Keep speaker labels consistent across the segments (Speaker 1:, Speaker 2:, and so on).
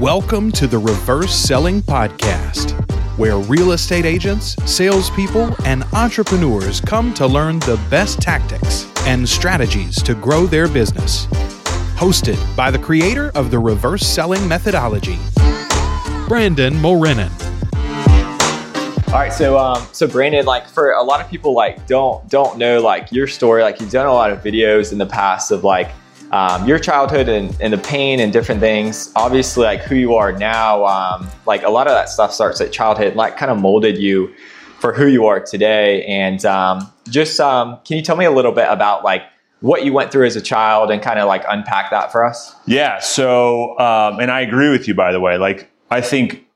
Speaker 1: Welcome to the Reverse Selling Podcast, where real estate agents, salespeople, and entrepreneurs come to learn the best tactics and strategies to grow their business. Hosted by the creator of the reverse selling methodology, Brandon Mulrenin.
Speaker 2: All right, so um, so Brandon, like for a lot of people, like don't don't know like your story. Like you've done a lot of videos in the past of like um, your childhood and, and, the pain and different things. Obviously, like who you are now, um, like a lot of that stuff starts at childhood, like kind of molded you for who you are today. And um, just um, can you tell me a little bit about like what you went through as a child and kind of like unpack that for us?
Speaker 3: Yeah. So, um, and I agree with you, by the way. Like, I think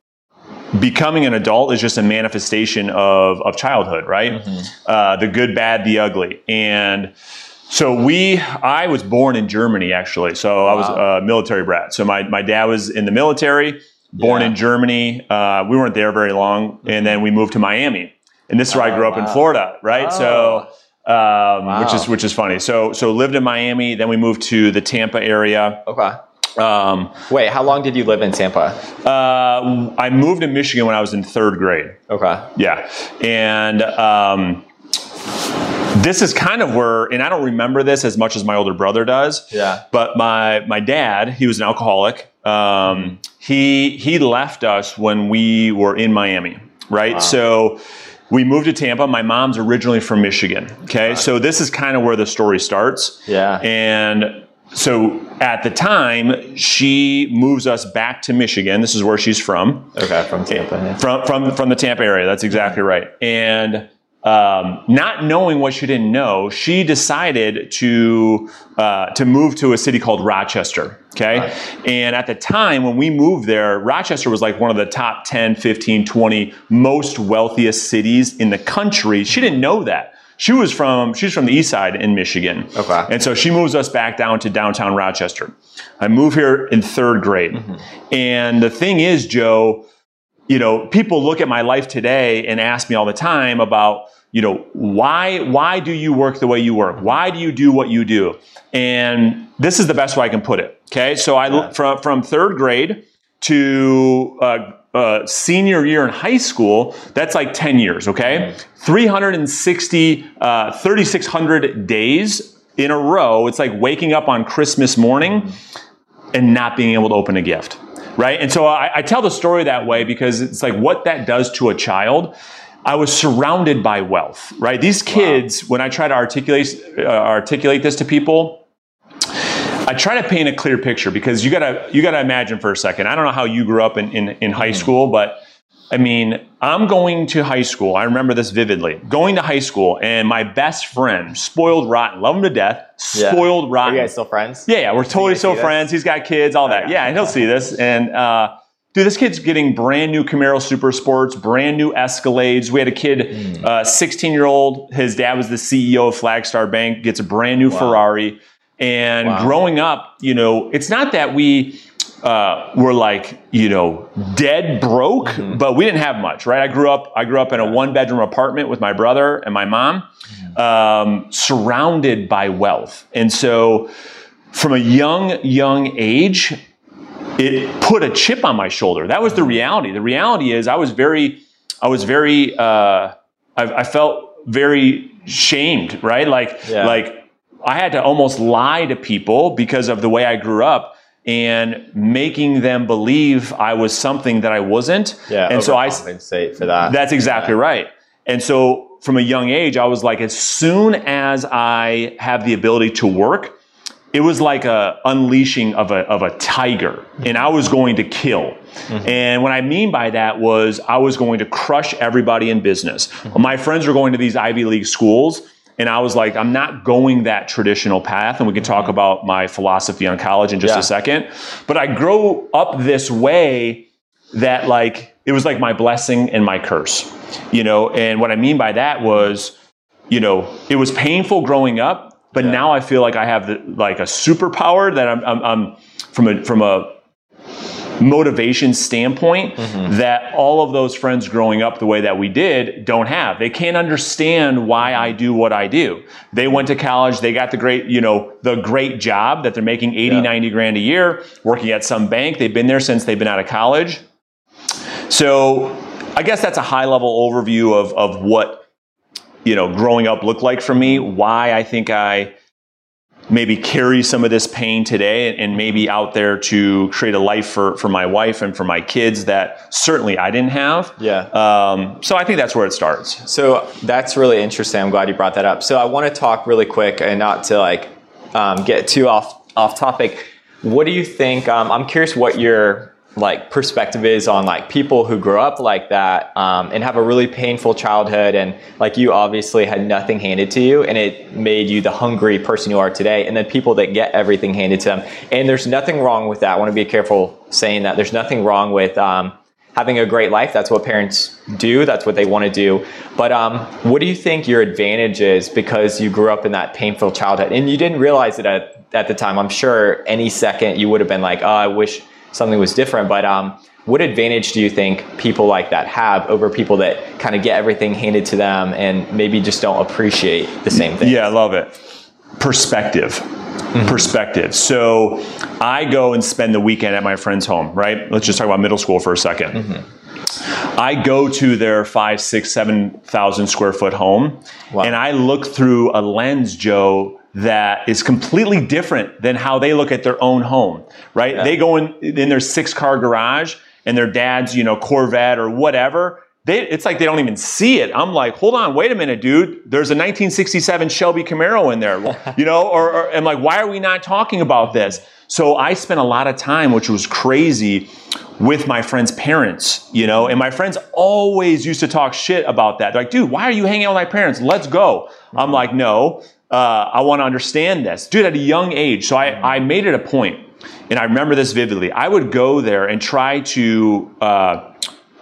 Speaker 3: becoming an adult is just a manifestation of, of childhood, right? Mm-hmm. Uh, the good, bad, the ugly. And so we, I was born in Germany actually. So. I was a military brat. So my, my dad was in the military, born yeah. in Germany. Uh, we weren't there very long. And then we moved to Miami. And this is where oh, I grew up wow. in Florida, right? Oh. So, um, wow. which is, which is funny. So, so lived in Miami. Then we moved to the Tampa area.
Speaker 2: Okay. Um, Wait, how long did you live in Tampa?
Speaker 3: Uh, I moved to Michigan when I was in third grade.
Speaker 2: Okay.
Speaker 3: Yeah. And, um, this is kind of where, and I don't remember this as much as my older brother does.
Speaker 2: Yeah.
Speaker 3: But my my dad, he was an alcoholic. Um, he he left us when we were in Miami, right? Wow. So we moved to Tampa. My mom's originally from Michigan. Okay, wow. so this is kind of where the story starts.
Speaker 2: Yeah.
Speaker 3: And so at the time, she moves us back to Michigan. This is where she's from.
Speaker 2: Okay, from Tampa.
Speaker 3: Yeah. From from from the Tampa area. That's exactly right. And um, not knowing what she didn't know, she decided to uh, to move to a city called Rochester. Okay, right. and at the time when we moved there, Rochester was like one of the top 10, 15, 20 most wealthiest cities in the country. She didn't know that. She was from she's from the east side in Michigan.
Speaker 2: Okay,
Speaker 3: and so she moves us back down to downtown Rochester. I moved here in third grade, mm-hmm. and the thing is, Joe you know, people look at my life today and ask me all the time about, you know, why, why do you work the way you work? Why do you do what you do? And this is the best way I can put it. Okay. So I, from, from third grade to, uh, uh, senior year in high school, that's like 10 years, okay? 360, uh, 3,600 days in a row. It's like waking up on Christmas morning and not being able to open a gift right? And so I, I tell the story that way because it's like what that does to a child. I was surrounded by wealth, right? These kids, wow. when I try to articulate uh, articulate this to people, I try to paint a clear picture because you gotta you gotta imagine for a second. I don't know how you grew up in in, in high mm. school, but I mean, I'm going to high school. I remember this vividly. Going to high school, and my best friend, spoiled rotten, love him to death, spoiled
Speaker 2: yeah.
Speaker 3: rotten.
Speaker 2: Are you guys still friends?
Speaker 3: Yeah, yeah, we're totally still friends. He's got kids, all that. Yeah, and he'll see this. And uh, dude, this kid's getting brand new Camaro Super Sports, brand new Escalades. We had a kid, 16 mm. uh, year old. His dad was the CEO of Flagstar Bank. Gets a brand new wow. Ferrari. And wow. growing up, you know, it's not that we uh, were like you know dead broke, mm-hmm. but we didn't have much, right? I grew up I grew up in a one bedroom apartment with my brother and my mom, mm-hmm. um, surrounded by wealth, and so from a young young age, it put a chip on my shoulder. That was the reality. The reality is I was very I was very uh, I, I, felt very shamed, right? Like yeah. like. I had to almost lie to people because of the way I grew up and making them believe I was something that I wasn't.
Speaker 2: Yeah, and so I compensate for that.
Speaker 3: That's exactly yeah. right. And so from a young age, I was like, as soon as I have the ability to work, it was like a unleashing of a, of a tiger and I was going to kill. Mm-hmm. And what I mean by that was I was going to crush everybody in business. Mm-hmm. My friends were going to these Ivy League schools and I was like, I'm not going that traditional path. And we can talk mm-hmm. about my philosophy on college in just yeah. a second. But I grow up this way that like, it was like my blessing and my curse, you know? And what I mean by that was, you know, it was painful growing up, but yeah. now I feel like I have the, like a superpower that I'm, I'm, I'm from a, from a, motivation standpoint mm-hmm. that all of those friends growing up the way that we did don't have. They can't understand why I do what I do. They went to college, they got the great, you know, the great job that they're making 80,
Speaker 2: Yeah.
Speaker 3: 90 grand a year, working at some bank. They've been there since they've been out of college. So I guess that's a high level overview of, of what, you know, growing up looked like for me, why I think I maybe carry some of this pain today and maybe out there to create a life for, for my wife and for my kids that certainly I didn't have.
Speaker 2: Yeah.
Speaker 3: Um, so I think that's where it starts.
Speaker 2: So that's really interesting. I'm glad you brought that up. So I want to talk really quick and not to like um, get too off off topic. What do you think? Um, I'm curious what your like perspective is on like people who grow up like that um, and have a really painful childhood and like you obviously had nothing handed to you and it made you the hungry person you are today and then people that get everything handed to them and there's nothing wrong with that i want to be careful saying that there's nothing wrong with um, having a great life. That's what parents do. That's what they want to do. But um, what do you think your advantage is because you grew up in that painful childhood and you didn't realize it at, at the time? I'm sure any second you would have been like, oh, I wish something was different. But um, what advantage do you think people like that have over people that kind of get everything handed to them and maybe just don't appreciate the same thing?
Speaker 3: Yeah, I love it. Perspective. Perspective. So I go and spend the weekend at my friend's home, right? Let's just talk about middle school for a 2nd I go to their five, six, seven thousand square foot home,
Speaker 2: Wow.
Speaker 3: and I look through a lens, Joe, that is completely different than how they look at their own home, right? They go in in their six car garage and their dad's, you know, Corvette or whatever. They, it's like they don't even see it. I'm like, hold on, wait a minute, dude. There's a 1967 Shelby Camaro in there, you know, or, or I'm like, why are we not talking about this? So I spent a lot of time, which was crazy, with my friends' parents, you know, and my friends always used to talk shit about that. They're like, dude, why are you hanging out with my parents? Let's go. I'm mm-hmm. like, no, uh, I want to understand this. Dude, at a young age. So I, I made it a point, and I remember this vividly. I would go there and try to, uh,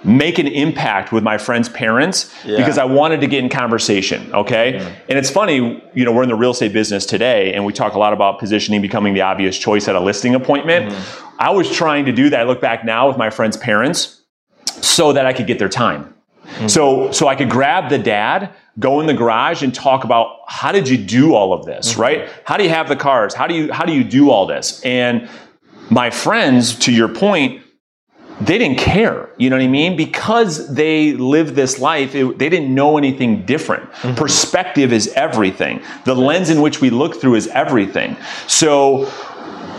Speaker 3: make an impact with my friends' parents
Speaker 2: Yeah.
Speaker 3: because I wanted to get in conversation. Okay. And it's funny, you know, we're in the real estate business today and we talk a lot about positioning becoming the obvious choice at a listing appointment. I was trying to do that. I look back now with my friends' parents so that I could get their time. So, so I could grab the dad, go in the garage and talk about how did you do all of this, mm-hmm. right? How do you have the cars? How do you, how do you do all this? And my friends, to your point, they didn't care. You know what I mean? Because they lived this life, it, they didn't know anything different. Mm-hmm. Perspective is everything. The lens in which we look through is everything. So,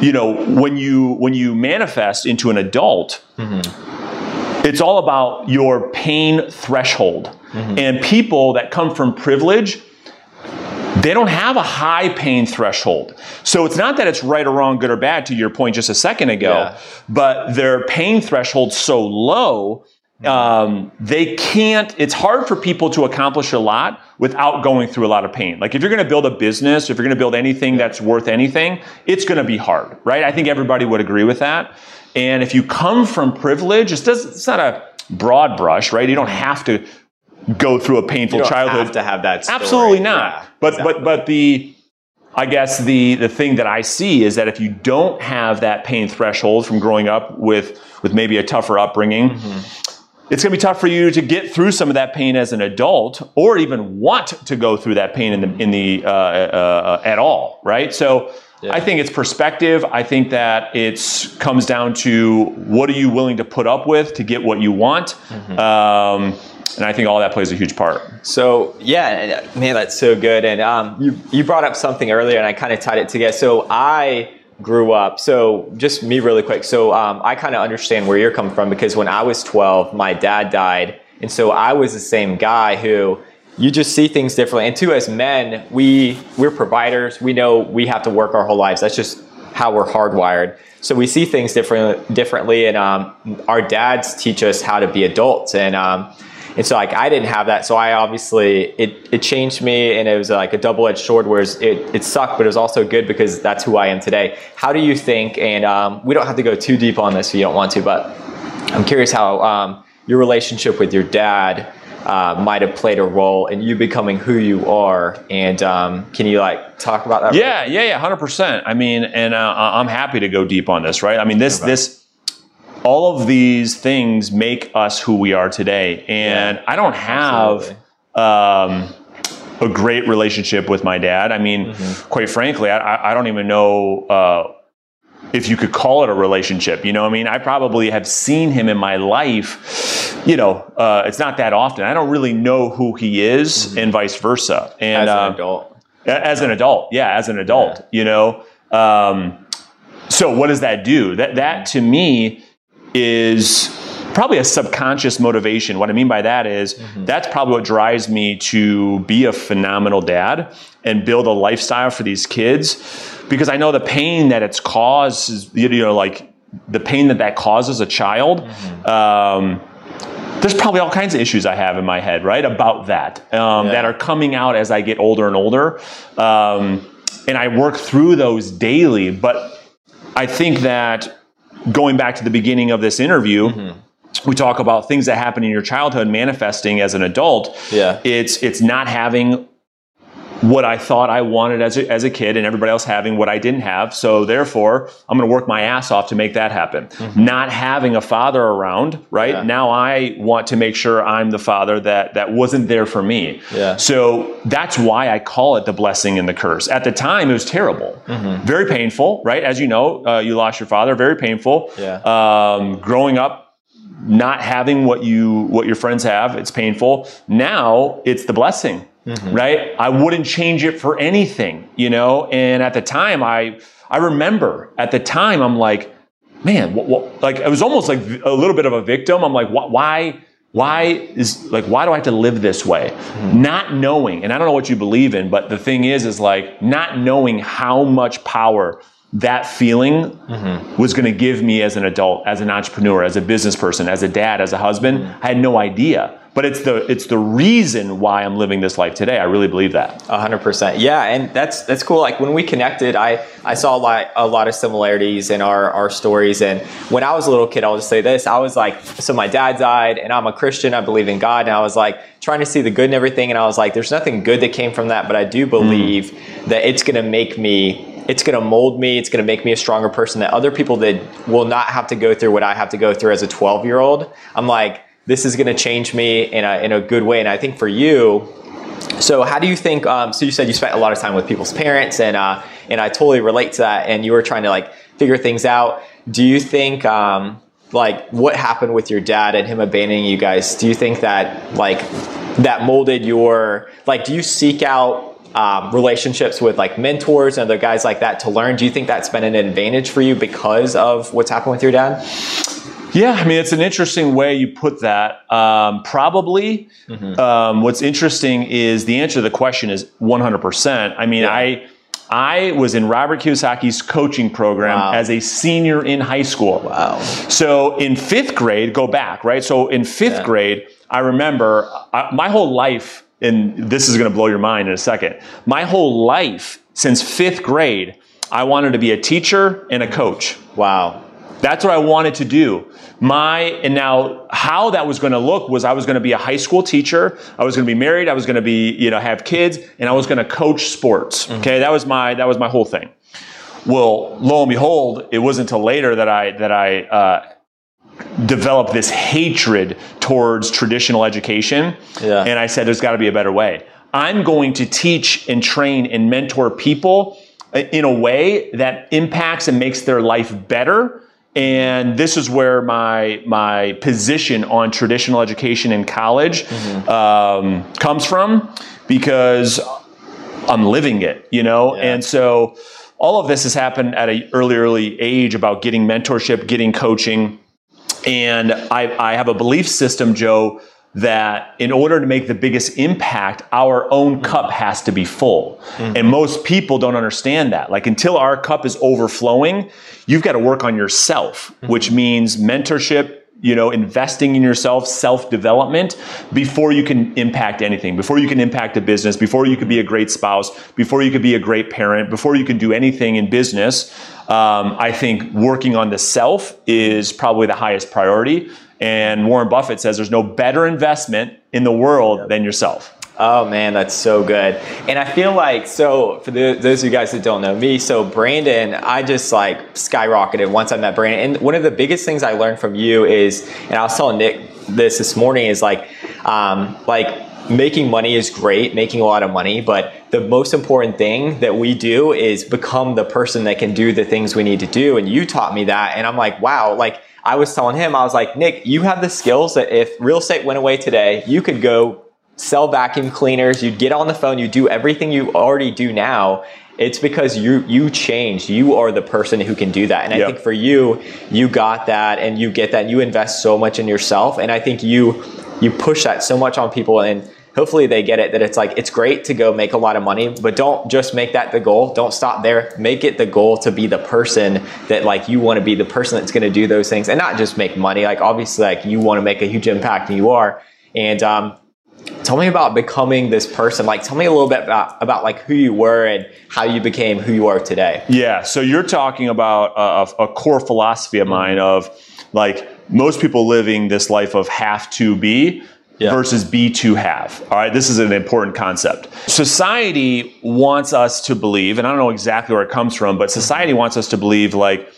Speaker 3: you know, when you when you manifest into an adult, mm-hmm. It's all about your pain threshold. And people that come from privilege, they don't have a high pain threshold. So it's not that it's right or wrong, good or bad, to your point just a second ago,
Speaker 2: Yeah.
Speaker 3: but their pain threshold's so low, um, they can't, it's hard for people to accomplish a lot without going through a lot of pain. Like if you're going to build a business, if you're going to build anything that's worth anything, it's going to be hard, right? I think everybody would agree with that. And if you come from privilege, it's, it's not a broad brush, right? You don't have to go through a painful
Speaker 2: You don't
Speaker 3: childhood.
Speaker 2: have to have that story.
Speaker 3: Absolutely not.
Speaker 2: Yeah,
Speaker 3: but
Speaker 2: exactly.
Speaker 3: but but the I guess the the thing that I see is that if you don't have that pain threshold from growing up with with maybe a tougher upbringing,
Speaker 2: Mm-hmm.
Speaker 3: it's going to be tough for you to get through some of that pain as an adult, or even want to go through that pain in the in the uh, uh, uh, at all, right? So. I think it's perspective. I think that it comes down to what are you willing to put up with to get what you want,
Speaker 2: Mm-hmm.
Speaker 3: um, and I think all that plays a huge part.
Speaker 2: So yeah, uh, man, that's so good. And um, you you brought up something earlier, and I kind of tied it together. So I grew up. So just me, really quick. So um, I kind of understand where you're coming from because when I was 12, my dad died, and so I was the same guy who you just see things differently. And two, as men, we we're providers. We know we have to work our whole lives. That's just how we're hardwired. So we see things different differently, and um, our dads teach us how to be adults. And um, and so like I didn't have that. So I obviously it it changed me, and it was like a double edged sword. Whereas it it sucked, but it was also good because that's who I am today. How do you think? And um, we don't have to go too deep on this if you don't want to, but I'm curious how um, your relationship with your dad uh, might have played a role in you becoming who you are. And um, can you like talk about that?
Speaker 3: Yeah, yeah, yeah, hundred percent. I mean, and uh, I'm happy to go deep on this, right? I mean, this, this, all of these things make us who we are today. And
Speaker 2: Yeah,
Speaker 3: I don't have um, a great relationship with my dad. I mean,
Speaker 2: Mm-hmm.
Speaker 3: quite frankly, I, I- I don't even know uh, if you could call it a relationship. You know, what I mean, I probably have seen him in my life. You know, uh, it's not that often. I don't really know who he is, and vice versa. And
Speaker 2: Mm-hmm. as
Speaker 3: uh,
Speaker 2: an adult.
Speaker 3: As an adult, yeah, as an adult, you know. Um, so what does that do? That that to me is probably a subconscious motivation. What I mean by that is that's probably what drives me to be a phenomenal dad and build a lifestyle for these kids because I know the pain that it's caused is you know like the pain that that causes a child. Um, there's probably all kinds of issues I have in my head, right, about that, um,
Speaker 2: Yeah.
Speaker 3: that are coming out as I get older and older. Um, and I work through those daily. But I think that going back to the beginning of this interview, we talk about things that happen in your childhood manifesting as an adult.
Speaker 2: Yeah.
Speaker 3: It's it's not having what I thought I wanted as a, as a kid and everybody else having what I didn't have. So therefore, I'm going to work my ass off to make that happen. Not having a father around, right?
Speaker 2: Yeah.
Speaker 3: Now I want to make sure I'm the father that that wasn't there for me.
Speaker 2: Yeah.
Speaker 3: So that's why I call it the blessing and the curse. At the time, it was terrible, very painful, right? As you know, uh, you lost your father, very painful.
Speaker 2: Yeah.
Speaker 3: Um, growing up, not having what you what your friends have, it's painful. Now it's the blessing, mm-hmm. right? I wouldn't change it for anything, you know. And at the time, I I remember at the time, I'm like, man, what, what, like it was almost like a little bit of a victim. I'm like, wh- why? Why is like why do I have to live this way? Mm-hmm. Not knowing, and I don't know what you believe in, but the thing is, is like not knowing how much power that feeling mm-hmm. was going to give me as an adult, as an entrepreneur, as a business person, as a dad, as a husband. I had no idea. But it's the it's the reason why I'm living this life today. I really believe that.
Speaker 2: A hundred percent. Yeah, and that's that's cool. Like when we connected, I I saw a lot a lot of similarities in our our stories. And when I was a little kid, I'll just say this: I was like, so my dad died, and I'm a Christian. I believe in God, and I was like trying to see the good in everything. And I was like, there's nothing good that came from that, but I do mm. believe that it's going to make me. It's going to mold me. It's going to make me a stronger person that other people that will not have to go through what I have to go through as a 12 year old. I'm like, this is going to change me in a, in a good way. And I think for you, so how do you think? Um, so you said you spent a lot of time with people's parents, and uh, and I totally relate to that. And you were trying to like figure things out. Do you think um, like what happened with your dad and him abandoning you guys? Do you think that like that molded your like? Do you seek out um, relationships with like mentors and other guys like that to learn? Do you think that's been an advantage for you because of what's happened with your dad?
Speaker 3: Yeah, I mean, it's an interesting way you put that. Um, probably. Um, what's interesting is the answer to the question is 100%. I mean,
Speaker 2: Yeah.
Speaker 3: I I was in Robert Kiyosaki's coaching program
Speaker 2: Wow.
Speaker 3: as a senior in high school.
Speaker 2: Wow.
Speaker 3: So in fifth grade, go back, right? So in fifth
Speaker 2: Yeah.
Speaker 3: grade, I remember I, my whole life, and this is going to blow your mind in a second. My whole life since fifth grade, I wanted to be a teacher and a coach.
Speaker 2: Wow.
Speaker 3: That's what I wanted to do. My, and now how that was going to look was I was going to be a high school teacher. I was going to be married. I was going to be, you know, have kids and I was going to coach sports. Okay. That was my, that was my whole thing. Well, lo and behold, it wasn't until later that I, that I, uh, developed this hatred towards traditional education.
Speaker 2: Yeah.
Speaker 3: And I said, there's got to be a better way. I'm going to teach and train and mentor people in a way that impacts and makes their life better. And this is where my my position on traditional education in college um, comes from, because I'm living it, you know?
Speaker 2: Yeah.
Speaker 3: And so all of this has happened at an early, early age about getting mentorship, getting coaching. And I, I have a belief system, Joe, that in order to make the biggest impact, our own cup has to be full. Mm-hmm. And most people don't understand that. Like until our cup is overflowing, you've got to work on yourself, mm-hmm. which means mentorship, you know, investing in yourself, self development before you can impact anything, before you can impact a business, before you could be a great spouse, before you could be a great parent, before you can do anything in business. Um, I think working on the self is probably the highest priority. And Warren Buffett says there's no better investment in the world than yourself.
Speaker 2: Oh man, that's so good. And I feel like so for the, those of you guys that don't know me, so Brandon, I just like skyrocketed once I met Brandon. And one of the biggest things I learned from you is, and I was telling Nick this this morning, is like, um, like making money is great, making a lot of money, but the most important thing that we do is become the person that can do the things we need to do. And you taught me that, and I'm like, wow, like. I was telling him, I was like, Nick, you have the skills that if real estate went away today, you could go sell vacuum cleaners, you'd get on the phone, you do everything you already do now. It's because you you changed. You are the person who can do that. And I think for you, you got that and you get that. And you invest so much in yourself. And I think you you push that so much on people and hopefully they get it that it's like it's great to go make a lot of money but don't just make that the goal. Don't stop there. Make it the goal to be the person that like you want to be the person that's going to do those things and not just make money. Like obviously like you want to make a huge impact and you are. And um, tell me about becoming this person. Like tell me a little bit about, about like who you were and how you became who you are today.
Speaker 3: Yeah so you're talking about a, a core philosophy of mine of like most people living this life of have to be yeah. versus be to have. All right, this is an important concept. Society wants us to believe, and I don't know exactly where it comes from, but society wants us to believe like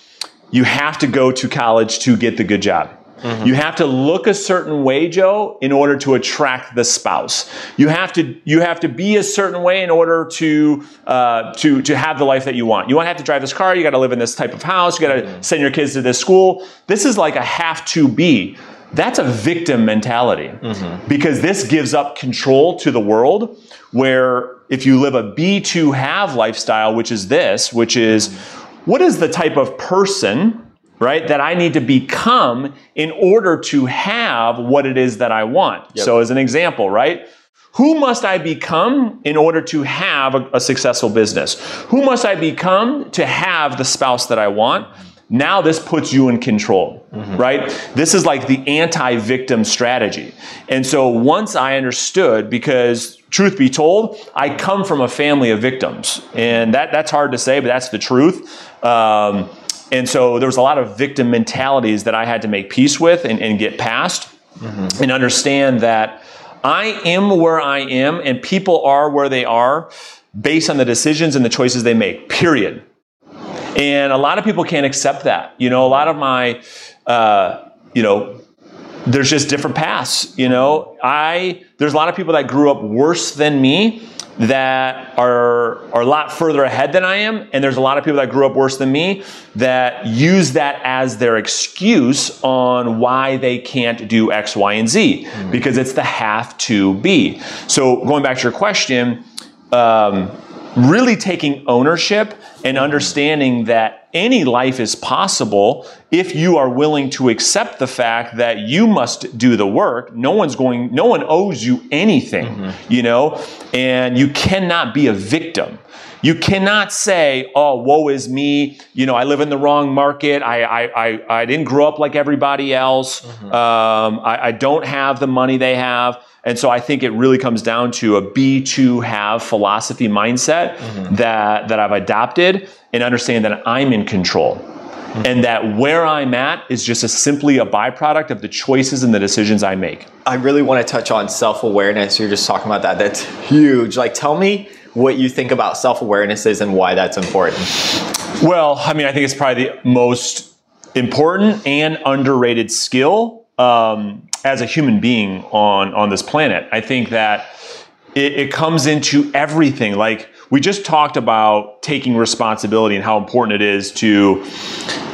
Speaker 3: you have to go to college to get the good job. Mm-hmm. You have to look a certain way, Joe, in order to attract the spouse. You have to you have to be a certain way in order to uh, to to have the life that you want. You want to have to drive this car. You got to live in this type of house. You got to mm-hmm. send your kids to this school. This is like a have to be. That's a victim mentality mm-hmm. because this gives up control to the world. Where if you live a be to have lifestyle, which is this, which is what is the type of person right? That I need to become in order to have what it is that I want. Yep. So, as an example, right? Who must I become in order to have a, a, successful business? Who must I become to have the spouse that I want? Now, this puts you in control, mm-hmm. right? This is like the anti victim strategy. And so, once I understood, because truth be told, I come from a family of victims. And that, that's hard to say, but that's the truth. Um, and so there was a lot of victim mentalities that I had to make peace with and, and get past mm-hmm. and understand that I am where I am and people are where they are based on the decisions and the choices they make, period. And a lot of people can't accept that. You know, a lot of my, uh, you know, there's just different paths. You know, I, there's a lot of people that grew up worse than me that are, are a lot further ahead than I am. And there's a lot of people that grew up worse than me that use that as their excuse on why they can't do X, Y, and Z mm-hmm. because it's the have to be. So going back to your question, um, really taking ownership and understanding that any life is possible if you are willing to accept the fact that you must do the work. No one's going, no one owes you anything, mm-hmm. you know, and you cannot be a victim. You cannot say, oh, woe is me. You know, I live in the wrong market. I, I, I, I didn't grow up like everybody else. Mm-hmm. Um, I, I don't have the money they have. And so I think it really comes down to a be to have philosophy mindset mm-hmm. that, that I've adopted and understand that I'm in control. Mm-hmm. And that where I'm at is just a, simply a byproduct of the choices and the decisions I make.
Speaker 2: I really want to touch on self awareness. You're just talking about that. That's huge. Like, tell me what you think about self awareness is and why that's important.
Speaker 3: Well, I mean, I think it's probably the most important and underrated skill um, as a human being on on this planet. I think that it, it comes into everything. Like we just talked about taking responsibility and how important it is to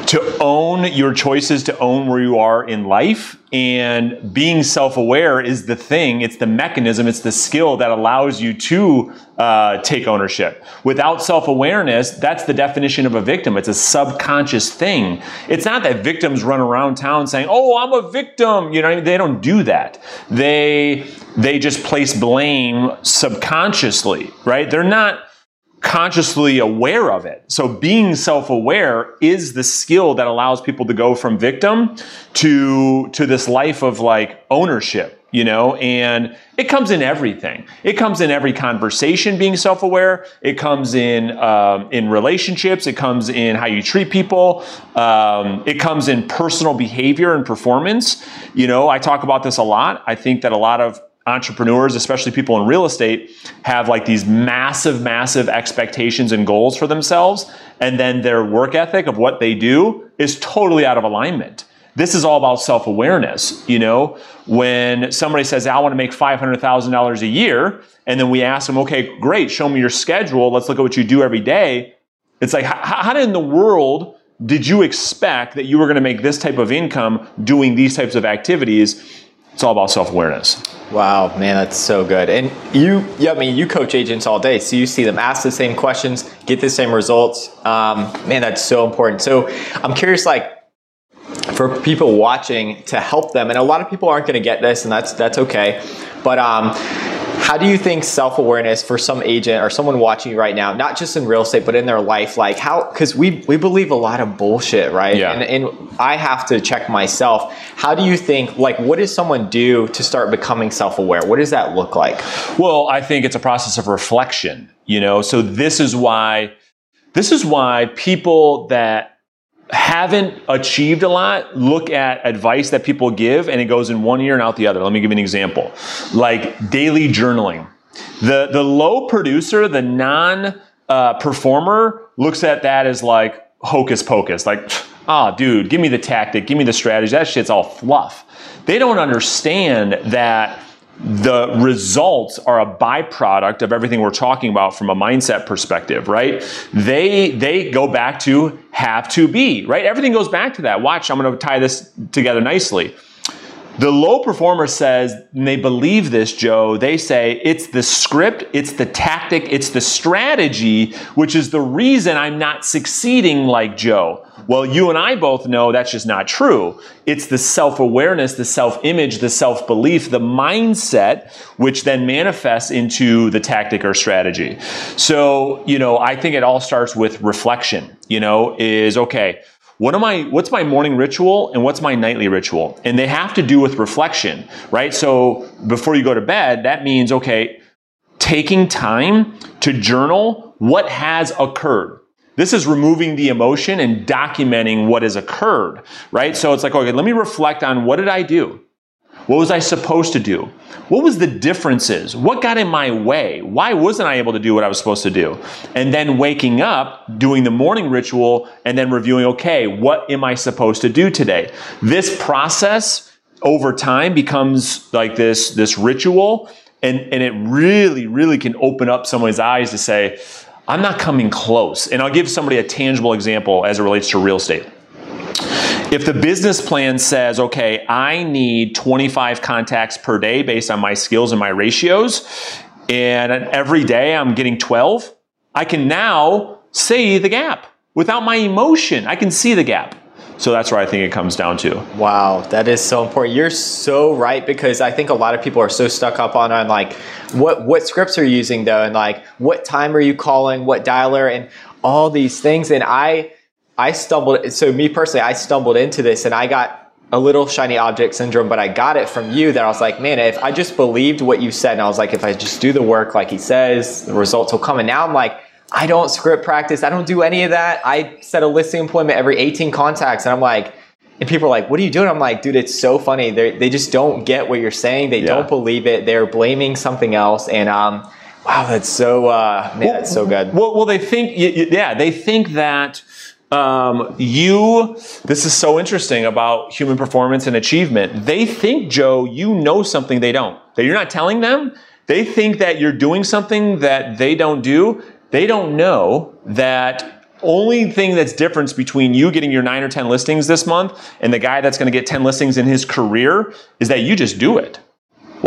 Speaker 3: to own your choices, to own where you are in life. And being self aware is the thing, it's the mechanism, it's the skill that allows you to uh, take ownership. Without self awareness, that's the definition of a victim. It's a subconscious thing. It's not that victims run around town saying, oh, I'm a victim. You know, they don't do that. They, they just place blame subconsciously, right? They're not consciously aware of it. So being self-aware is the skill that allows people to go from victim to to this life of like ownership, you know, and it comes in everything. It comes in every conversation being self-aware. It comes in um, in relationships. It comes in how you treat people. Um, it comes in personal behavior and performance. You know, I talk about this a lot. I think that a lot of entrepreneurs, especially people in real estate, have like these massive, massive expectations and goals for themselves. And then their work ethic of what they do is totally out of alignment. This is all about self awareness. You know, when somebody says, I want to make $500,000 a year, and then we ask them, okay, great, show me your schedule. Let's look at what you do every day. It's like, how in the world did you expect that you were going to make this type of income doing these types of activities? It's all about self awareness.
Speaker 2: Wow, man, that's so good. And you, yeah, I mean, you coach agents all day, so you see them ask the same questions, get the same results. Um, man, that's so important. So I'm curious, like, for people watching to help them, and a lot of people aren't going to get this, and that's that's okay. But um, how do you think self-awareness for some agent or someone watching you right now, not just in real estate, but in their life, like how, cause we, we believe a lot of bullshit, right?
Speaker 3: Yeah.
Speaker 2: And, and I have to check myself. How do you think, like, what does someone do to start becoming self-aware? What does that look like?
Speaker 3: Well, I think it's a process of reflection, you know? So this is why, this is why people that haven't achieved a lot, look at advice that people give and it goes in one ear and out the other. Let me give you an example. Like daily journaling. The, the low producer, the non uh, performer looks at that as like hocus pocus. Like, ah, oh, dude, give me the tactic, give me the strategy. That shit's all fluff. They don't understand that the results are a byproduct of everything we're talking about from a mindset perspective, right? They they go back to have to be, right? Everything goes back to that. Watch, I'm going to tie this together nicely. The low performer says, and they believe this, Joe, they say it's the script, it's the tactic, it's the strategy, which is the reason I'm not succeeding like Joe. Well, you and I both know that's just not true. It's the self awareness, the self image, the self belief, the mindset, which then manifests into the tactic or strategy. So, you know, I think it all starts with reflection, you know, is okay what am I, what's my morning ritual and what's my nightly ritual? And they have to do with reflection, right? So before you go to bed, that means, okay, taking time to journal what has occurred. This is removing the emotion and documenting what has occurred, right? So it's like, okay, let me reflect on what did I do? What was I supposed to do? What was the differences? What got in my way? Why wasn't I able to do what I was supposed to do? And then waking up, doing the morning ritual, and then reviewing, okay, what am I supposed to do today? This process over time becomes like this, this ritual, and, and it really, really can open up someone's eyes to say, I'm not coming close. And I'll give somebody a tangible example as it relates to real estate. If the business plan says, okay, I need 25 contacts per day based on my skills and my ratios, and every day I'm getting 12, I can now see the gap without my emotion. I can see the gap. So that's where I think it comes down to.
Speaker 2: Wow, that is so important. You're so right because I think a lot of people are so stuck up on, on like what what scripts are you using though, and like what time are you calling, what dialer, and all these things. And I I stumbled, so me personally, I stumbled into this and I got a little shiny object syndrome, but I got it from you that I was like, man, if I just believed what you said, and I was like, if I just do the work like he says, the results will come. And now I'm like, I don't script practice. I don't do any of that. I set a listing appointment every 18 contacts. And I'm like, and people are like, what are you doing? I'm like, dude, it's so funny. They they just don't get what you're saying. They yeah. don't believe it. They're blaming something else. And, um, wow, that's so, uh, man, well, that's so good.
Speaker 3: Well, well, they think, yeah, they think that, um, you, this is so interesting about human performance and achievement. They think, Joe, you know something they don't. That you're not telling them. They think that you're doing something that they don't do. They don't know that only thing that's difference between you getting your nine or 10 listings this month and the guy that's going to get 10 listings in his career is that you just do it.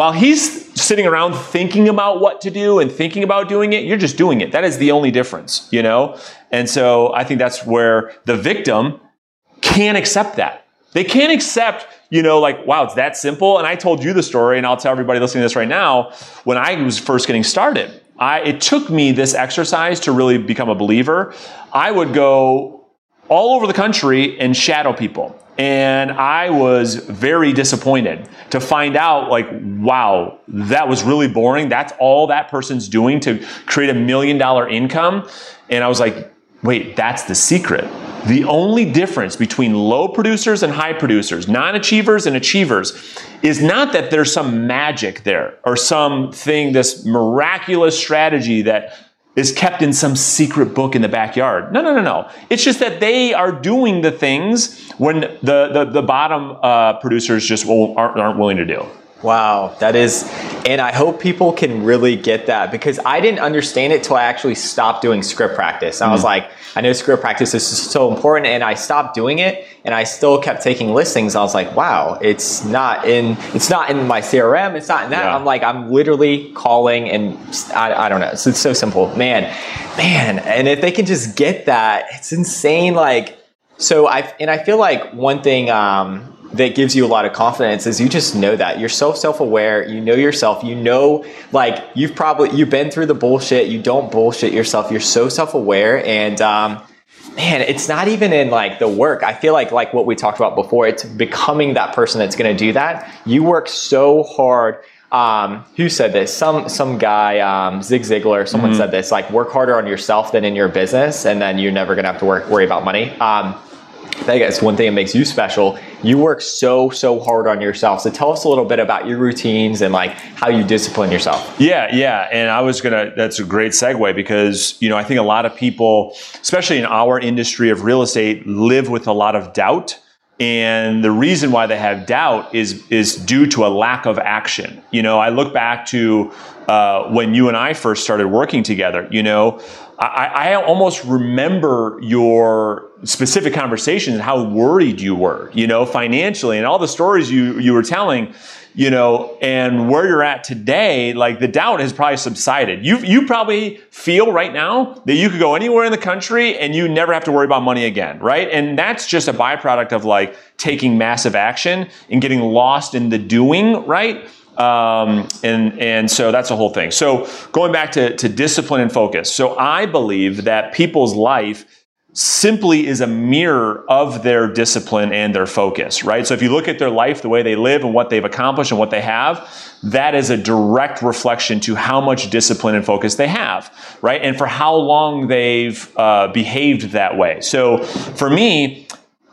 Speaker 3: While he's sitting around thinking about what to do and thinking about doing it, you're just doing it. That is the only difference, you know? And so I think that's where the victim can't accept that. They can't accept, you know, like, wow, it's that simple. And I told you the story, and I'll tell everybody listening to this right now. When I was first getting started, I, it took me this exercise to really become a believer. I would go all over the country and shadow people. And I was very disappointed to find out, like, wow, that was really boring. That's all that person's doing to create a million dollar income. And I was like, wait, that's the secret. The only difference between low producers and high producers, non achievers and achievers, is not that there's some magic there or something, this miraculous strategy that is kept in some secret book in the backyard. No, no, no, no. It's just that they are doing the things when the, the, the bottom uh, producers just aren't, aren't willing to do.
Speaker 2: Wow, that is, and I hope people can really get that because I didn't understand it till I actually stopped doing script practice. I mm was like, I know script practice is so important, and I stopped doing it, and I still kept taking listings. I was like, wow, it's not in, it's not in my CRM, it's not in that. Yeah. I'm like, I'm literally calling, and I, I don't know. It's, it's so simple, man, man. And if they can just get that, it's insane. Like, so I, and I feel like one thing. um that gives you a lot of confidence is you just know that you're so self-aware you know yourself you know like you've probably you've been through the bullshit you don't bullshit yourself you're so self-aware and um, man it's not even in like the work i feel like like what we talked about before it's becoming that person that's going to do that you work so hard um, who said this? Some some guy, um, Zig Ziglar. Someone mm-hmm. said this. Like, work harder on yourself than in your business, and then you're never gonna have to work worry about money. Um, that's one thing that makes you special. You work so, so hard on yourself. So tell us a little bit about your routines and like how you discipline yourself.
Speaker 3: Yeah, yeah. And I was gonna that's a great segue because, you know, I think a lot of people, especially in our industry of real estate, live with a lot of doubt. And the reason why they have doubt is is due to a lack of action. You know, I look back to uh, when you and I first started working together. You know, I, I almost remember your specific conversations and how worried you were, you know, financially and all the stories you, you were telling, you know, and where you're at today, like the doubt has probably subsided. You, you probably feel right now that you could go anywhere in the country and you never have to worry about money again, right? And that's just a byproduct of like taking massive action and getting lost in the doing, right? Um, and, and so that's the whole thing. So going back to, to discipline and focus. So I believe that people's life simply is a mirror of their discipline and their focus, right? So if you look at their life, the way they live and what they've accomplished and what they have, that is a direct reflection to how much discipline and focus they have, right? And for how long they've uh, behaved that way. So for me,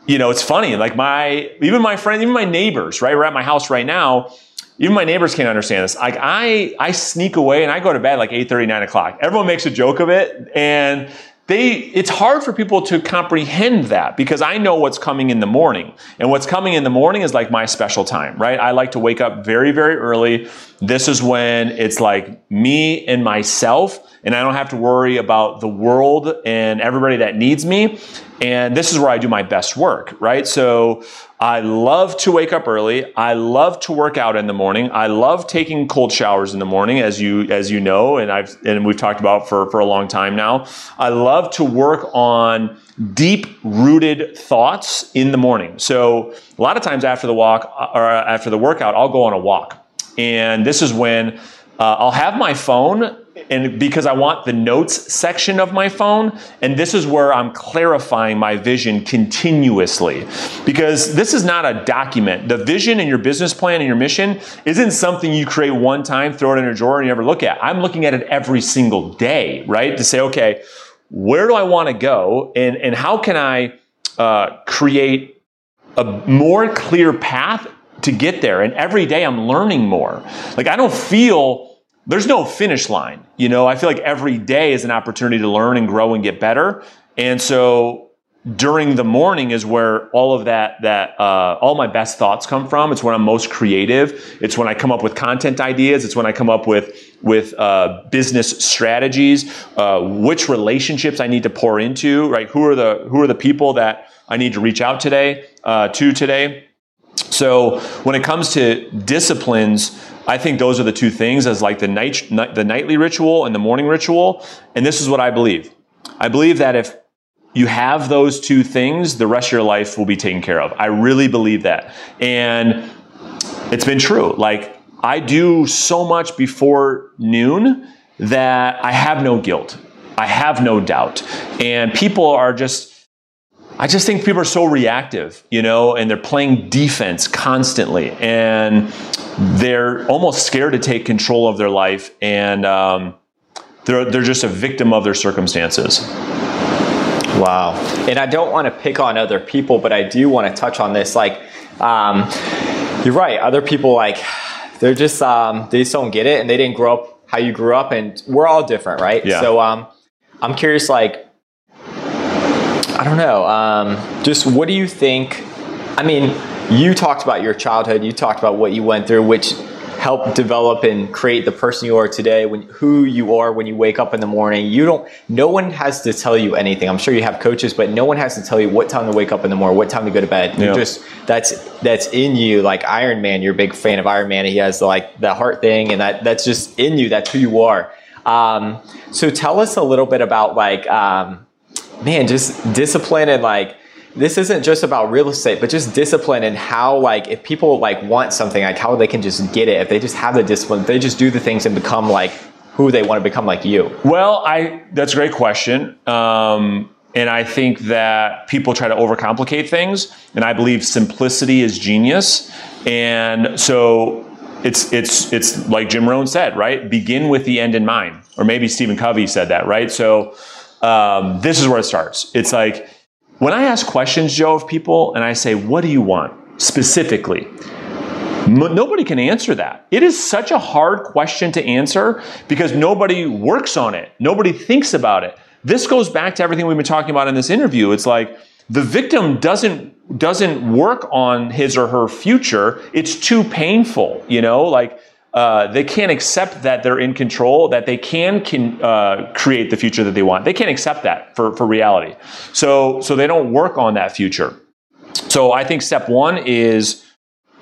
Speaker 3: you know, it's funny, like my, even my friends, even my neighbors, right? We're at my house right now even my neighbors can't understand this. Like I, I sneak away and I go to bed like 8 9 o'clock. Everyone makes a joke of it. And they, it's hard for people to comprehend that because I know what's coming in the morning. And what's coming in the morning is like my special time, right? I like to wake up very, very early. This is when it's like me and myself and I don't have to worry about the world and everybody that needs me. And this is where I do my best work, right? So I love to wake up early. I love to work out in the morning. I love taking cold showers in the morning, as you as you know, and I've and we've talked about for, for a long time now. I love to work on deep rooted thoughts in the morning. So a lot of times after the walk or after the workout, I'll go on a walk. And this is when uh, I'll have my phone and because I want the notes section of my phone, and this is where I'm clarifying my vision continuously. Because this is not a document. The vision and your business plan and your mission isn't something you create one time, throw it in a drawer, and you never look at. I'm looking at it every single day, right? To say, okay, where do I want to go, and and how can I uh, create a more clear path to get there? And every day I'm learning more. Like I don't feel there's no finish line. You know, I feel like every day is an opportunity to learn and grow and get better. And so during the morning is where all of that that uh, all my best thoughts come from. It's when I'm most creative. It's when I come up with content ideas. It's when I come up with with uh, business strategies, uh, which relationships I need to pour into. Right? Who are the who are the people that I need to reach out today uh, to today? So when it comes to disciplines, I think those are the two things as like the night, the nightly ritual and the morning ritual. And this is what I believe. I believe that if you have those two things, the rest of your life will be taken care of. I really believe that. And it's been true. Like I do so much before noon that I have no guilt. I have no doubt. And people are just I just think people are so reactive, you know, and they're playing defense constantly, and they're almost scared to take control of their life, and um, they're they're just a victim of their circumstances.
Speaker 2: Wow. And I don't want to pick on other people, but I do want to touch on this. Like, um, you're right. Other people, like, they're just, um, they just don't get it and they didn't grow up how you grew up and we're all different, right?
Speaker 3: Yeah.
Speaker 2: So, um, I'm curious, like, I don't know, um, just what do you think? I mean, you talked about your childhood, you talked about what you went through, which helped develop and create the person you are today when who you are when you wake up in the morning you don't no one has to tell you anything i'm sure you have coaches but no one has to tell you what time to wake up in the morning what time to go to bed you
Speaker 3: Yeah.
Speaker 2: just that's that's in you like iron man you're a big fan of iron man he has like the heart thing and that that's just in you that's who you are um, so tell us a little bit about like um, man just discipline and like this isn't just about real estate but just discipline and how like if people like want something like how they can just get it if they just have the discipline they just do the things and become like who they want to become like you
Speaker 3: Well, I that's a great question. Um, and I think that people try to overcomplicate things, and I believe simplicity is genius. And so it's it's it's like Jim Rohn said, right? Begin with the end in mind, or maybe Stephen Covey said that, right? So um, this is where it starts. It's like when I ask questions, Joe, of people, and I say, "What do you want specifically?" M- Nobody can answer that. It is such a hard question to answer because nobody works on it. Nobody thinks about it. This goes back to everything we've been talking about in this interview. It's like the victim doesn't doesn't work on his or her future. It's too painful, you know, like uh, they can't accept that they're in control, that they can, can uh, create the future that they want. They can't accept that for, for reality. So, so they don't work on that future. So I think step one is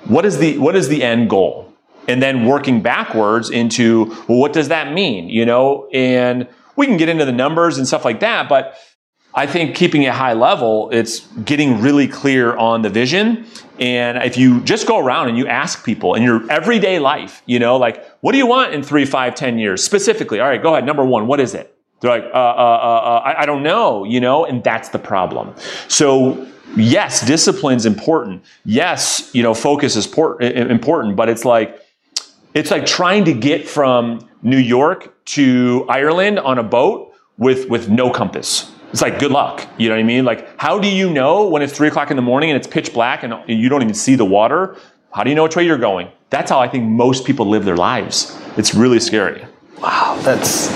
Speaker 3: what is the what is the end goal and then working backwards into well what does that mean you know and we can get into the numbers and stuff like that but i think keeping it high level it's getting really clear on the vision and if you just go around and you ask people in your everyday life you know like what do you want in three five ten years specifically all right go ahead number one what is it they're like, uh, uh, uh, uh, I, I don't know, you know, and that's the problem. So, yes, discipline's important. Yes, you know, focus is por- important, but it's like, it's like trying to get from New York to Ireland on a boat with, with no compass. It's like, good luck. You know what I mean? Like, how do you know when it's three o'clock in the morning and it's pitch black and you don't even see the water? How do you know which way you're going? That's how I think most people live their lives. It's really scary.
Speaker 2: Wow, that's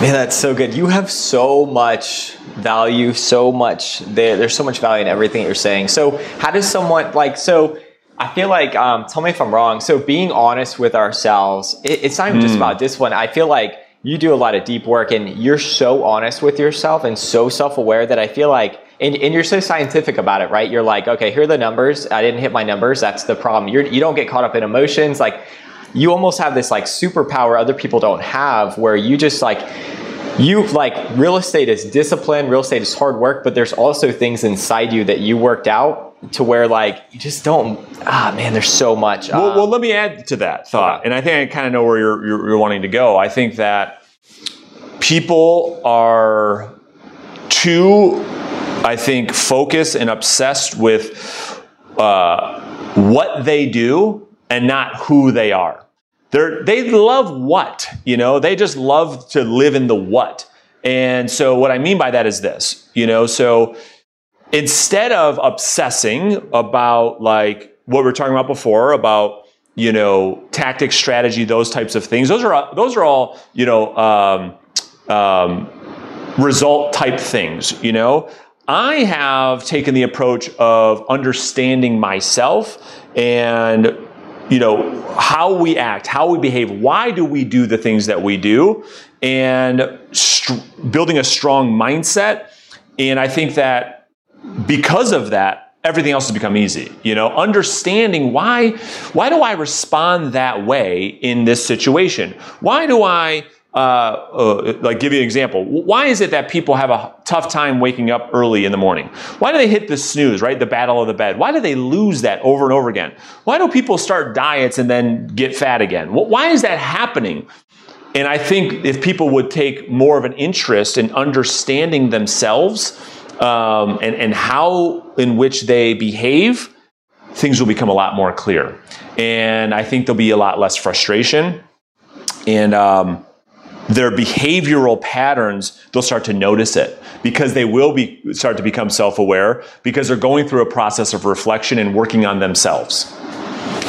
Speaker 2: man, that's so good. You have so much value, so much there. There's so much value in everything that you're saying. So, how does someone like so? I feel like, um, tell me if I'm wrong. So, being honest with ourselves, it, it's not even just about this one. I feel like you do a lot of deep work, and you're so honest with yourself and so self-aware that I feel like. And, and you're so scientific about it, right? You're like, okay, here are the numbers. I didn't hit my numbers. That's the problem. You're, you don't get caught up in emotions. Like, you almost have this like superpower other people don't have where you just like you like real estate is discipline real estate is hard work but there's also things inside you that you worked out to where like you just don't ah man there's so much
Speaker 3: Well,
Speaker 2: um,
Speaker 3: well, let me add to that thought, and I think I kind of know where you're, you're, you're wanting to go. I think that people are too, I think, focused and obsessed with uh, what they do and not who they are. They're, they love what, you know, they just love to live in the what. And so, what I mean by that is this, you know, so instead of obsessing about like what we are talking about before about you know tactics strategy those types of things those are those are all you know um, um, result type things you know? I have taken the approach of understanding myself and you know how we act how we behave. Why do we do the things that we do? And st- building a strong mindset. And i think that because of that everything else has become easy you know? Understanding why why do i respond that way in this situation? Why do i uh, uh, like give you an example. Why is it that people have a tough time waking up early in the morning? Why do they hit the snooze right? The battle of the bed. Why do they lose that over and over again? Why do people start diets and then get fat again? Why is that happening? And I think if people would take more of an interest in understanding themselves um, and, and how in which they behave, things will become a lot more clear. And I think there'll be a lot less frustration. And um, their behavioral patterns, they'll start to notice it because they will be start to become self-aware because they're going through a process of reflection and working on themselves.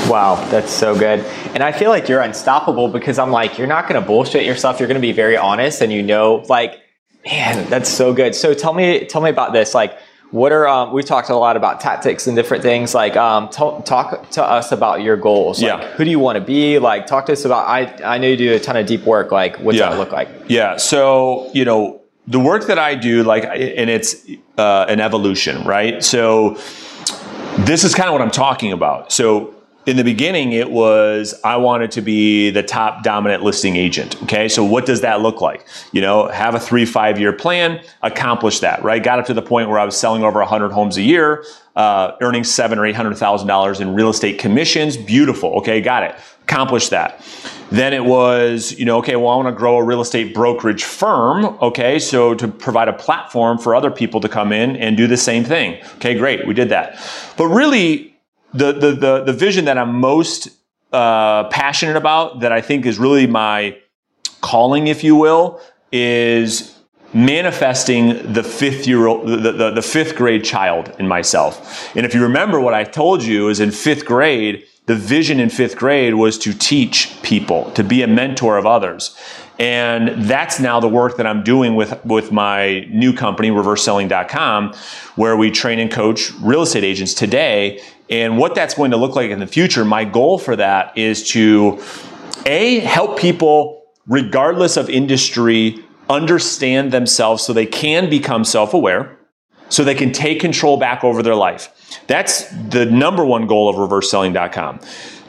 Speaker 2: Wow, that's so good. And I feel like you're unstoppable because I'm like, you're not going to bullshit yourself. You're going to be very honest and you know, like, man, that's so good. So tell me, tell me about this. Like, what are um, we've talked a lot about tactics and different things like um, t- talk to us about your goals like,
Speaker 3: Yeah.
Speaker 2: who do you want to be like talk to us about i i know you do a ton of deep work like what's
Speaker 3: Yeah.
Speaker 2: that look like
Speaker 3: Yeah. So, you know, the work that I do, like, and it's uh, an evolution, right? So, this is kind of what I'm talking about. So, in the beginning, it was I wanted to be the top dominant listing agent. Okay. So, what does that look like? You know, have a three, five year plan, accomplish that, right? Got up to the point where I was selling over 100 homes a year, uh, earning seven or $800,000 in real estate commissions. Beautiful. Okay. Got it. Accomplished that. Then it was, you know, okay, well, I want to grow a real estate brokerage firm. Okay, so to provide a platform for other people to come in and do the same thing. Okay, great, we did that. But really, the the the, the vision that I'm most uh, passionate about, that I think is really my calling, if you will, is manifesting the fifth year old, the, the, the fifth grade child in myself. And if you remember what I told you is in fifth grade, the vision in fifth grade was to teach people, to be a mentor of others. And that's now the work that I'm doing with, with my new company, reverseselling.com, where we train and coach real estate agents today. And what that's going to look like in the future, my goal for that is to A, help people, regardless of industry, understand themselves so they can become self aware, so they can take control back over their life. That's the number one goal of reverseselling.com.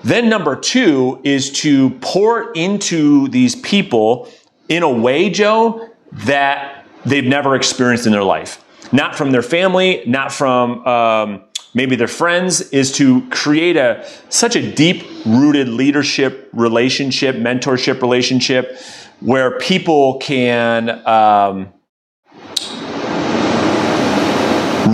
Speaker 3: Then, number two is to pour into these people in a way, Joe, that they've never experienced in their life. Not from their family, not from um, maybe their friends, is to create a such a deep rooted leadership relationship, mentorship relationship, where people can um,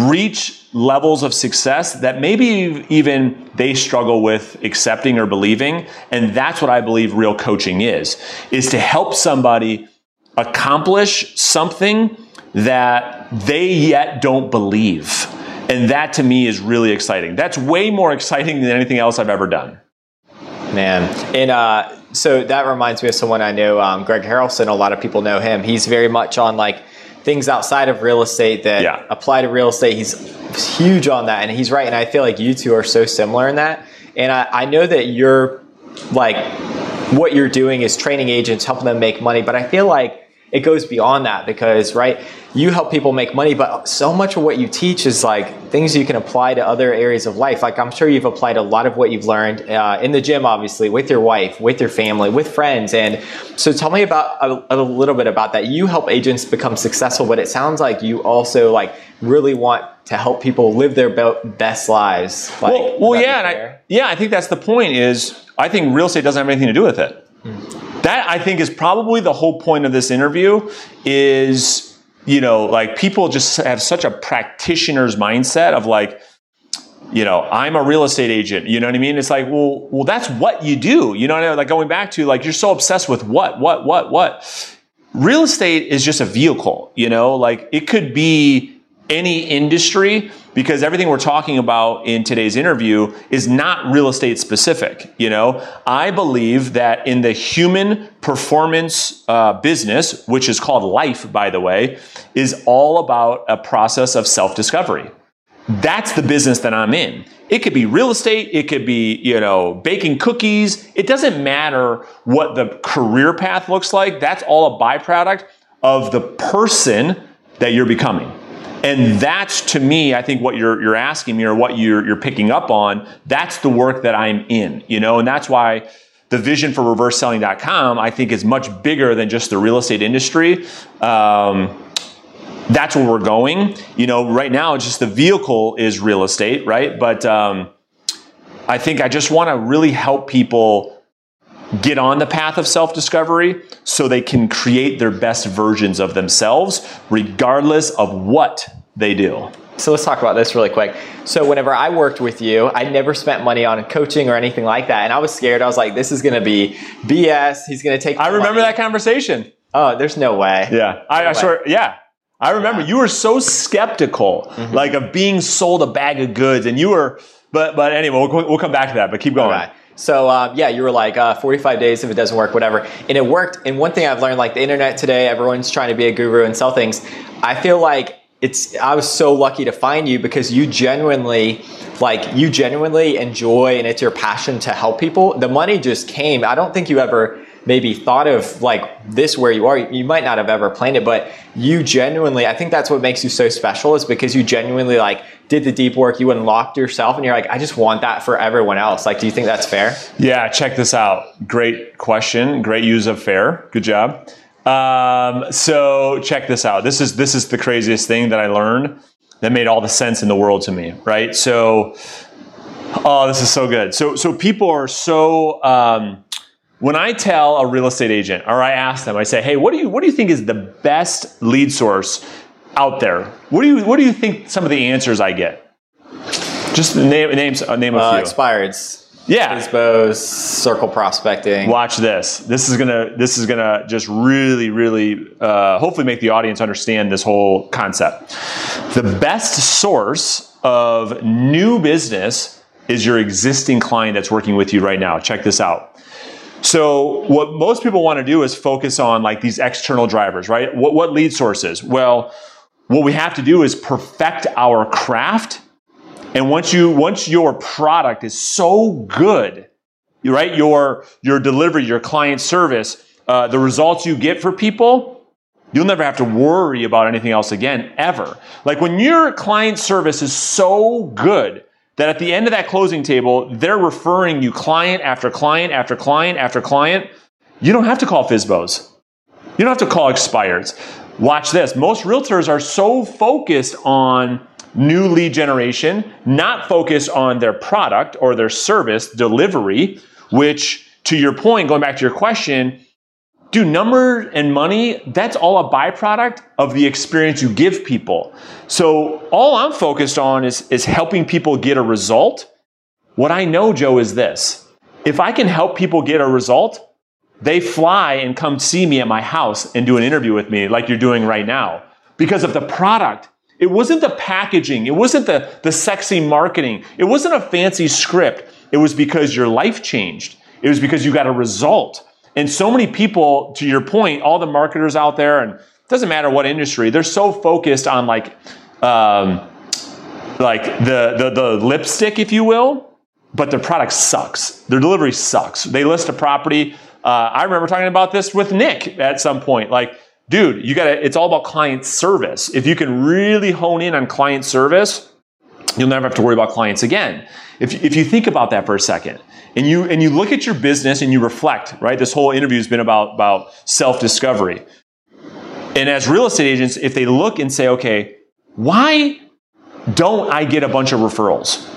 Speaker 3: reach levels of success that maybe even they struggle with accepting or believing. And that's what i believe real coaching is is to help somebody accomplish something that they yet don't believe. And that to me is really exciting. That's way more exciting than anything else i've ever done.
Speaker 2: Man. And uh, so that reminds me of someone i know um, greg harrelson. A lot of people know him. He's very much on like things outside of real estate that
Speaker 3: Yeah.
Speaker 2: apply to real estate he's huge on that and he's right and i feel like you two are so similar in that and i, I know that you're like what you're doing is training agents helping them make money but i feel like it goes beyond that because right you help people make money but so much of what you teach is like things you can apply to other areas of life. Like i'm sure you've applied a lot of what you've learned uh, in the gym obviously with your wife with your family with friends. And so tell me about a, a little bit about that. You help agents become successful but it sounds like you also like really want to help people live their be- best lives. Like,
Speaker 3: well, well
Speaker 2: would that be
Speaker 3: yeah, and I, yeah, I think that's the point. Is I think real estate doesn't have anything to do with it. That I think is probably the whole point of this interview. Is you know, like people just have such a practitioner's mindset of like, you know, I'm a real estate agent. You know what I mean? It's like, well, well, that's what you do. You know, what I mean? like going back to like you're so obsessed with what, what, what, what. Real estate is just a vehicle. You know, like it could be any industry because everything we're talking about in today's interview is not real estate specific. You know, I believe that in the human performance uh, business, which is called life, by the way, is all about a process of self discovery. That's the business that I'm in. It could be real estate. It could be, you know, baking cookies. It doesn't matter what the career path looks like. That's all a byproduct of the person that you're becoming. And that's to me, I think what you're you're asking me or what you're you're picking up on, that's the work that I'm in, you know, and that's why the vision for reverseselling.com, I think, is much bigger than just the real estate industry. Um, that's where we're going. You know, right now, it's just the vehicle is real estate, right? But um, I think I just want to really help people get on the path of self discovery so they can create their best versions of themselves, regardless of what they do.
Speaker 2: So let's talk about this really quick. So whenever I worked with you, I never spent money on coaching or anything like that, and I was scared. I was like, "This is going to be BS. He's going to take."
Speaker 3: I remember
Speaker 2: money."
Speaker 3: that conversation.
Speaker 2: Oh, there's no way.
Speaker 3: Yeah, I, I swear. Yeah, I remember you were so skeptical,
Speaker 2: Mm-hmm.
Speaker 3: like of being sold a bag of goods, and you were. But but anyway, we'll, we'll come back to that. But keep going.
Speaker 2: Right. So um, yeah, you were like uh, 45 days if it doesn't work, whatever, and it worked. And one thing I've learned, like the internet today, everyone's trying to be a guru and sell things. I feel like it's. I was so lucky to find you because you genuinely, like you genuinely enjoy and it's your passion to help people. The money just came. I don't think you ever maybe thought of like this where you are. You might not have ever planned it, but you genuinely. I think that's what makes you so special is because you genuinely like did the deep work. You unlocked yourself, and you're like, I just want that for everyone else. Like, do you think that's fair?
Speaker 3: Yeah, check this out. Great question. Great use of fair. Good job. Um, so check this out. This is this is the craziest thing that I learned that made all the sense in the world to me. Right. So, oh, this is so good. So so people are so. Um, when I tell a real estate agent, or I ask them, I say, "Hey, what do you what do you think is the best lead source out there? What do you what do you think some of the answers I get?" Just name names uh, name a
Speaker 2: Uh,
Speaker 3: few.
Speaker 2: expireds.
Speaker 3: yeah,
Speaker 2: Expos, circle prospecting.
Speaker 3: watch this this is gonna this is gonna just really really uh, hopefully make the audience understand this whole concept the best source of new business is your existing client that's working with you right now check this out so what most people want to do is focus on like these external drivers right what, what lead sources well what we have to do is perfect our craft and once you once your product is so good right? Your your delivery, your client service, uh, the results you get for people, you'll never have to worry about anything else again ever. Like when your client service is so good that at the end of that closing table, they're referring you client after client after client after client. You don't have to call FISBOs. You don't have to call expireds. Watch this. Most realtors are so focused on new lead generation, not focused on their product or their service delivery, which to your point, going back to your question, do number and money, that's all a byproduct of the experience you give people. So all I'm focused on is, is helping people get a result. What I know, Joe, is this. If I can help people get a result, they fly and come see me at my house and do an interview with me like you're doing right now because of the product. It wasn't the packaging. It wasn't the, the sexy marketing. It wasn't a fancy script. It was because your life changed. It was because you got a result. And so many people, to your point, all the marketers out there, and it doesn't matter what industry, they're so focused on like, um, like the, the, the lipstick, if you will, but their product sucks. Their delivery sucks. They list a property. Uh, I remember talking about this with Nick at some point. Like, dude, you gotta, it's all about client service. If you can really hone in on client service, you'll never have to worry about clients again. If, if you think about that for a second and you, and you look at your business and you reflect, right? This whole interview has been about, about self-discovery. And as real estate agents, if they look and say, okay, why don't I get a bunch of referrals?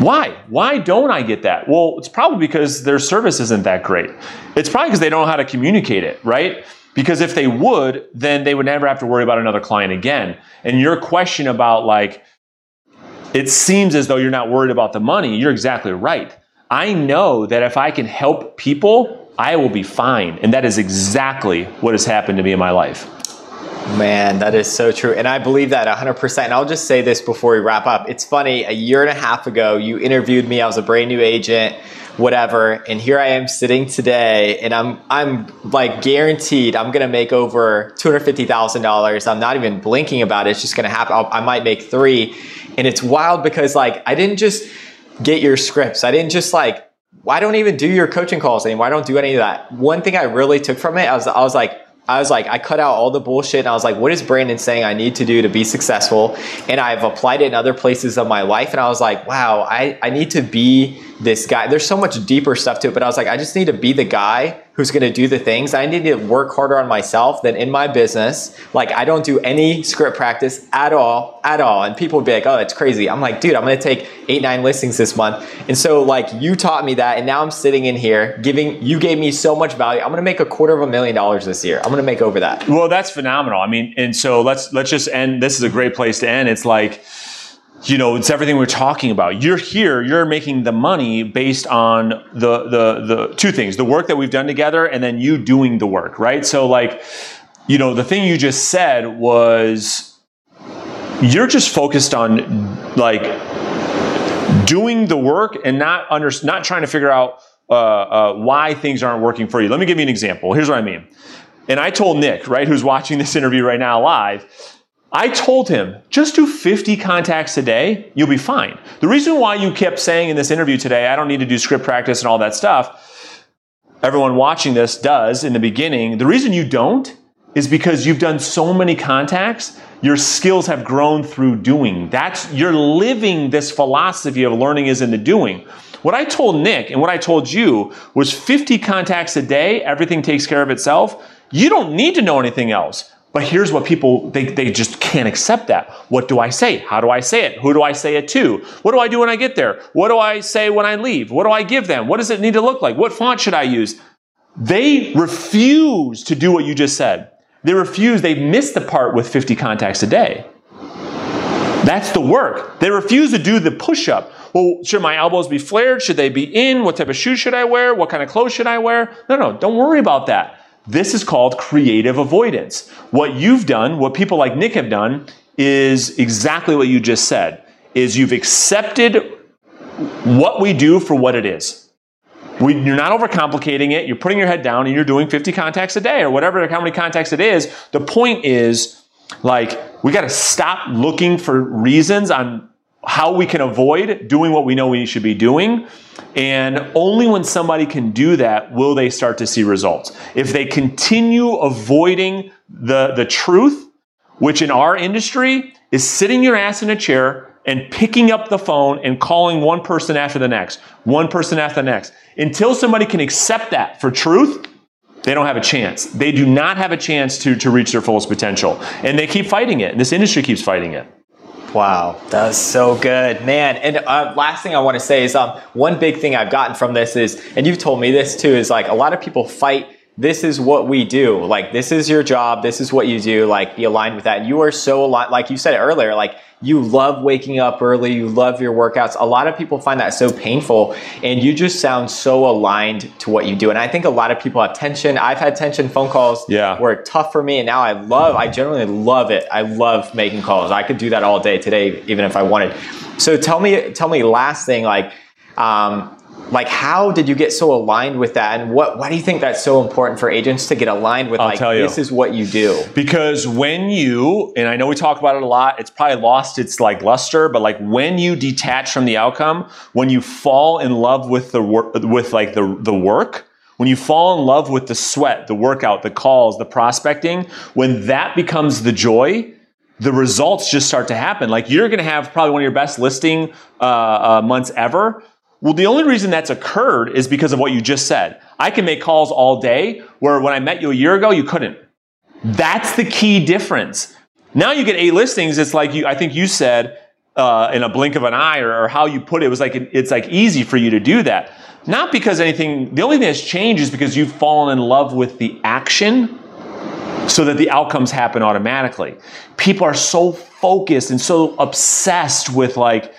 Speaker 3: Why? Why don't I get that? Well, it's probably because their service isn't that great. It's probably because they don't know how to communicate it, right? Because if they would, then they would never have to worry about another client again. And your question about like, it seems as though you're not worried about the money, you're exactly right. I know that if I can help people, I will be fine. And that is exactly what has happened to me in my life.
Speaker 2: Man, that is so true. And I believe that 100%. And I'll just say this before we wrap up. It's funny, a year and a half ago, you interviewed me. I was a brand new agent, whatever. And here I am sitting today, and I'm, I'm like guaranteed I'm going to make over $250,000. I'm not even blinking about it. It's just going to happen. I'll, I might make three. And it's wild because, like, I didn't just get your scripts. I didn't just like I don't even do your coaching calls anymore. I don't do any of that. One thing I really took from it, I was I was like I was like I cut out all the bullshit and I was like what is Brandon saying I need to do to be successful? And I've applied it in other places of my life and I was like, wow, I I need to be this guy. There's so much deeper stuff to it, but I was like I just need to be the guy who's going to do the things. I need to work harder on myself than in my business. Like I don't do any script practice at all, at all. And people would be like, "Oh, that's crazy." I'm like, "Dude, I'm going to take 8 9 listings this month." And so like you taught me that and now I'm sitting in here giving you gave me so much value. I'm going to make a quarter of a million dollars this year. I'm going to make over that.
Speaker 3: Well, that's phenomenal. I mean, and so let's let's just end. This is a great place to end. It's like you know, it's everything we're talking about. You're here, you're making the money based on the the the two things, the work that we've done together and then you doing the work, right? So like, you know, the thing you just said was you're just focused on like doing the work and not under not trying to figure out uh, uh, why things aren't working for you. Let me give you an example. Here's what I mean. And I told Nick, right, who's watching this interview right now live, I told him, just do 50 contacts a day, you'll be fine. The reason why you kept saying in this interview today, I don't need to do script practice and all that stuff, everyone watching this does in the beginning. The reason you don't is because you've done so many contacts, your skills have grown through doing. That's, you're living this philosophy of learning is in the doing. What I told Nick and what I told you was 50 contacts a day, everything takes care of itself. You don't need to know anything else. But here's what people, they, they just can't accept that. What do I say? How do I say it? Who do I say it to? What do I do when I get there? What do I say when I leave? What do I give them? What does it need to look like? What font should I use? They refuse to do what you just said. They refuse, they miss the part with 50 contacts a day. That's the work. They refuse to do the push up. Well, should my elbows be flared? Should they be in? What type of shoes should I wear? What kind of clothes should I wear? No, no, don't worry about that. This is called creative avoidance. What you've done, what people like Nick have done, is exactly what you just said. Is you've accepted what we do for what it is. We, you're not overcomplicating it. You're putting your head down and you're doing 50 contacts a day or whatever, how many contacts it is. The point is, like, we got to stop looking for reasons on how we can avoid doing what we know we should be doing. And only when somebody can do that will they start to see results. If they continue avoiding the, the truth, which in our industry is sitting your ass in a chair and picking up the phone and calling one person after the next, one person after the next. Until somebody can accept that for truth, they don't have a chance. They do not have a chance to, to reach their fullest potential. And they keep fighting it. This industry keeps fighting it.
Speaker 2: Wow, that's so good, man. And uh, last thing I want to say is um, one big thing I've gotten from this is, and you've told me this too, is like a lot of people fight. This is what we do. Like this is your job. This is what you do. Like be aligned with that. And you are so aligned. Like you said earlier. Like you love waking up early, you love your workouts. A lot of people find that so painful, and you just sound so aligned to what you do. And I think a lot of people have tension. I've had tension phone calls
Speaker 3: yeah.
Speaker 2: were tough for me, and now I love, I generally love it. I love making calls. I could do that all day today, even if I wanted. So tell me, tell me, last thing, like, um, like how did you get so aligned with that? And what why do you think that's so important for agents to get aligned with
Speaker 3: I'll
Speaker 2: like
Speaker 3: tell you.
Speaker 2: this is what you do?
Speaker 3: Because when you and i know we talk about it a lot it's probably lost its like luster but like when you detach from the outcome when you fall in love with the work with like the the work when you fall in love with the sweat the workout the calls the prospecting when that becomes the joy the results just start to happen. Like you're going to have probably one of your best listing uh, uh, months ever well, the only reason that's occurred is because of what you just said. I can make calls all day, where when I met you a year ago, you couldn't. That's the key difference. Now you get eight listings. It's like you, I think you said uh, in a blink of an eye, or, or how you put it, it was like it's like easy for you to do that. Not because anything. The only thing that's changed is because you've fallen in love with the action, so that the outcomes happen automatically. People are so focused and so obsessed with like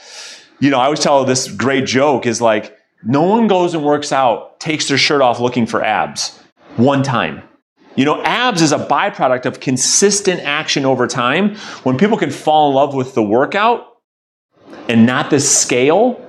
Speaker 3: you know, I always tell this great joke is like, no one goes and works out, takes their shirt off looking for abs one time. You know, abs is a byproduct of consistent action over time. When people can fall in love with the workout and not the scale,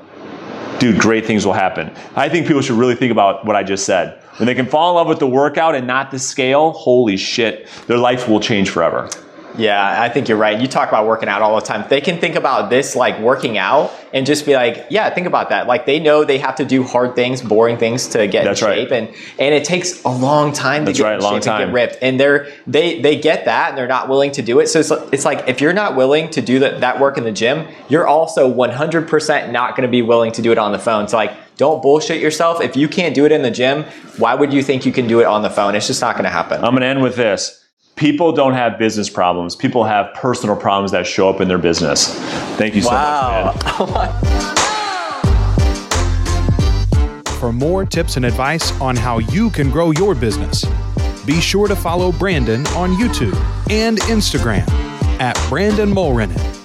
Speaker 3: dude, great things will happen. I think people should really think about what I just said. When they can fall in love with the workout and not the scale, holy shit, their life will change forever.
Speaker 2: Yeah, I think you're right. You talk about working out all the time. They can think about this like working out and just be like, yeah, think about that. Like they know they have to do hard things, boring things to get
Speaker 3: That's
Speaker 2: in shape,
Speaker 3: right.
Speaker 2: and and it takes a long time
Speaker 3: That's
Speaker 2: to get
Speaker 3: right, long
Speaker 2: shape
Speaker 3: time.
Speaker 2: and get ripped. And they're they they get that, and they're not willing to do it. So it's, it's like if you're not willing to do that that work in the gym, you're also 100% not going to be willing to do it on the phone. So like. Don't bullshit yourself. If you can't do it in the gym, why would you think you can do it on the phone? It's just not going to happen.
Speaker 3: I'm going to end with this. People don't have business problems. People have personal problems that show up in their business. Thank you so
Speaker 2: wow.
Speaker 3: much, man.
Speaker 1: For more tips and advice on how you can grow your business, be sure to follow Brandon on YouTube and Instagram at Brandon Mulrenin.